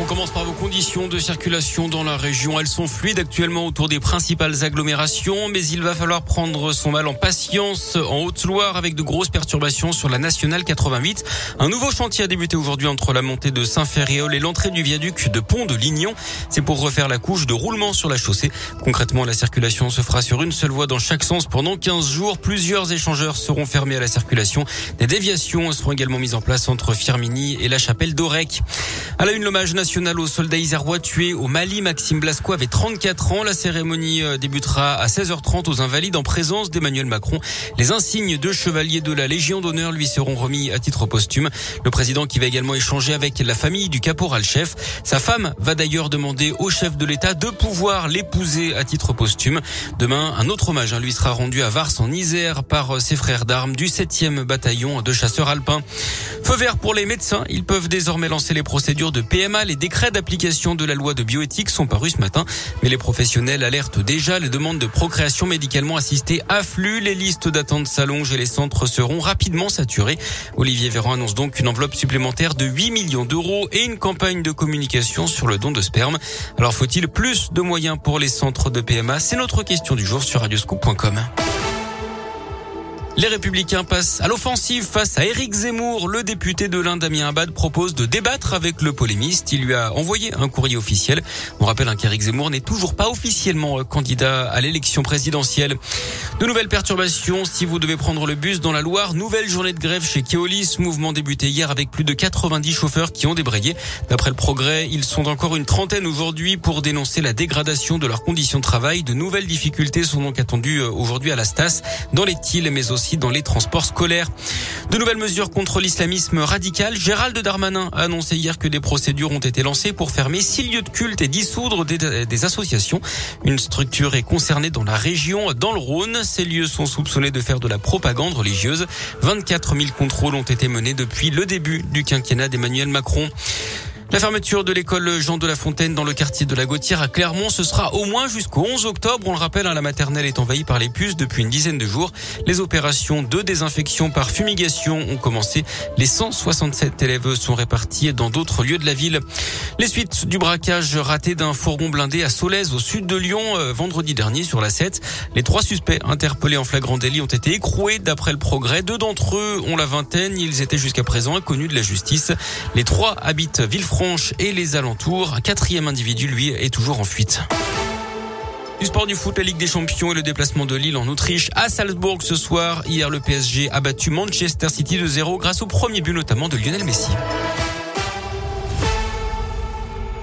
On commence par vos conditions de circulation dans la région. Elles sont fluides actuellement autour des principales agglomérations, mais il va falloir prendre son mal en patience en Haute-Loire avec de grosses perturbations sur la nationale 88. Un nouveau chantier a débuté aujourd'hui entre la montée de Saint-Ferréol et l'entrée du viaduc de Pont de Lignon. C'est pour refaire la couche de roulement sur la chaussée. Concrètement, la circulation se fera sur une seule voie dans chaque sens pendant 15 jours. Plusieurs échangeurs seront fermés à la circulation. Des déviations seront également mises en place entre Firmini et la chapelle d'Orec. À la une, l'hommage national aux soldats isérois tués au Mali. Maxime Blasco avait 34 ans. La cérémonie euh, débutera à 16h30 aux Invalides en présence d'Emmanuel Macron. Les insignes de chevalier de la Légion d'honneur lui seront remis à titre posthume. Le président qui va également échanger avec la famille du caporal-chef. Sa femme va d'ailleurs demander au chef de l'État de pouvoir l'épouser à titre posthume. Demain, un autre hommage hein, lui sera rendu à Vars en Isère par euh, ses frères d'armes du 7e bataillon de chasseurs alpins. Feu vert pour les médecins. Ils peuvent désormais lancer les procédures de PMA. Les décrets d'application de la loi de bioéthique sont parus ce matin. Mais les professionnels alertent déjà. Les demandes de procréation médicalement assistée affluent. Les listes d'attente s'allongent et les centres seront rapidement saturés. Olivier Véran annonce donc une enveloppe supplémentaire de 8 millions d'euros et une campagne de communication sur le don de sperme. Alors faut-il plus de moyens pour les centres de PMA C'est notre question du jour sur radioscoop.com. Les Républicains passent à l'offensive face à Éric Zemmour. Le député de l'Inde, Damien Abad, propose de débattre avec le polémiste. Il lui a envoyé un courrier officiel. On rappelle hein, qu'Éric Zemmour n'est toujours pas officiellement euh, candidat à l'élection présidentielle. De nouvelles perturbations si vous devez prendre le bus dans la Loire. Nouvelle journée de grève chez Keolis. Mouvement débuté hier avec plus de 90 chauffeurs qui ont débrayé. D'après le progrès, ils sont encore une trentaine aujourd'hui pour dénoncer la dégradation de leurs conditions de travail. De nouvelles difficultés sont donc attendues euh, aujourd'hui à la Stas, dans les Tiles, mais aussi dans les transports scolaires. De nouvelles mesures contre l'islamisme radical. Gérald Darmanin a annoncé hier que des procédures ont été lancées pour fermer six lieux de culte et dissoudre des, associations. Une structure est concernée dans la région, dans le Rhône. Ces lieux sont soupçonnés de faire de la propagande religieuse. 24 000 contrôles ont été menés depuis le début du quinquennat d'Emmanuel Macron. La fermeture de l'école Jean de la Fontaine dans le quartier de la Gautière à Clermont, ce sera au moins jusqu'au 11 octobre. On le rappelle, hein, la maternelle est envahie par les puces depuis une dizaine de jours. Les opérations de désinfection par fumigation ont commencé. Les 167 élèves sont répartis dans d'autres lieux de la ville. Les suites du braquage raté d'un fourgon blindé à Solèze au sud de Lyon euh, vendredi dernier sur la 7. Les trois suspects interpellés en flagrant délit ont été écroués d'après le progrès. Deux d'entre eux ont la vingtaine. Ils étaient jusqu'à présent inconnus de la justice. Les trois habitent Et les alentours. Quatrième individu, lui, est toujours en fuite. Du sport du foot, la Ligue des Champions et le déplacement de Lille en Autriche à Salzbourg ce soir. Hier, le PSG a battu Manchester City de 0 grâce au premier but notamment de Lionel Messi.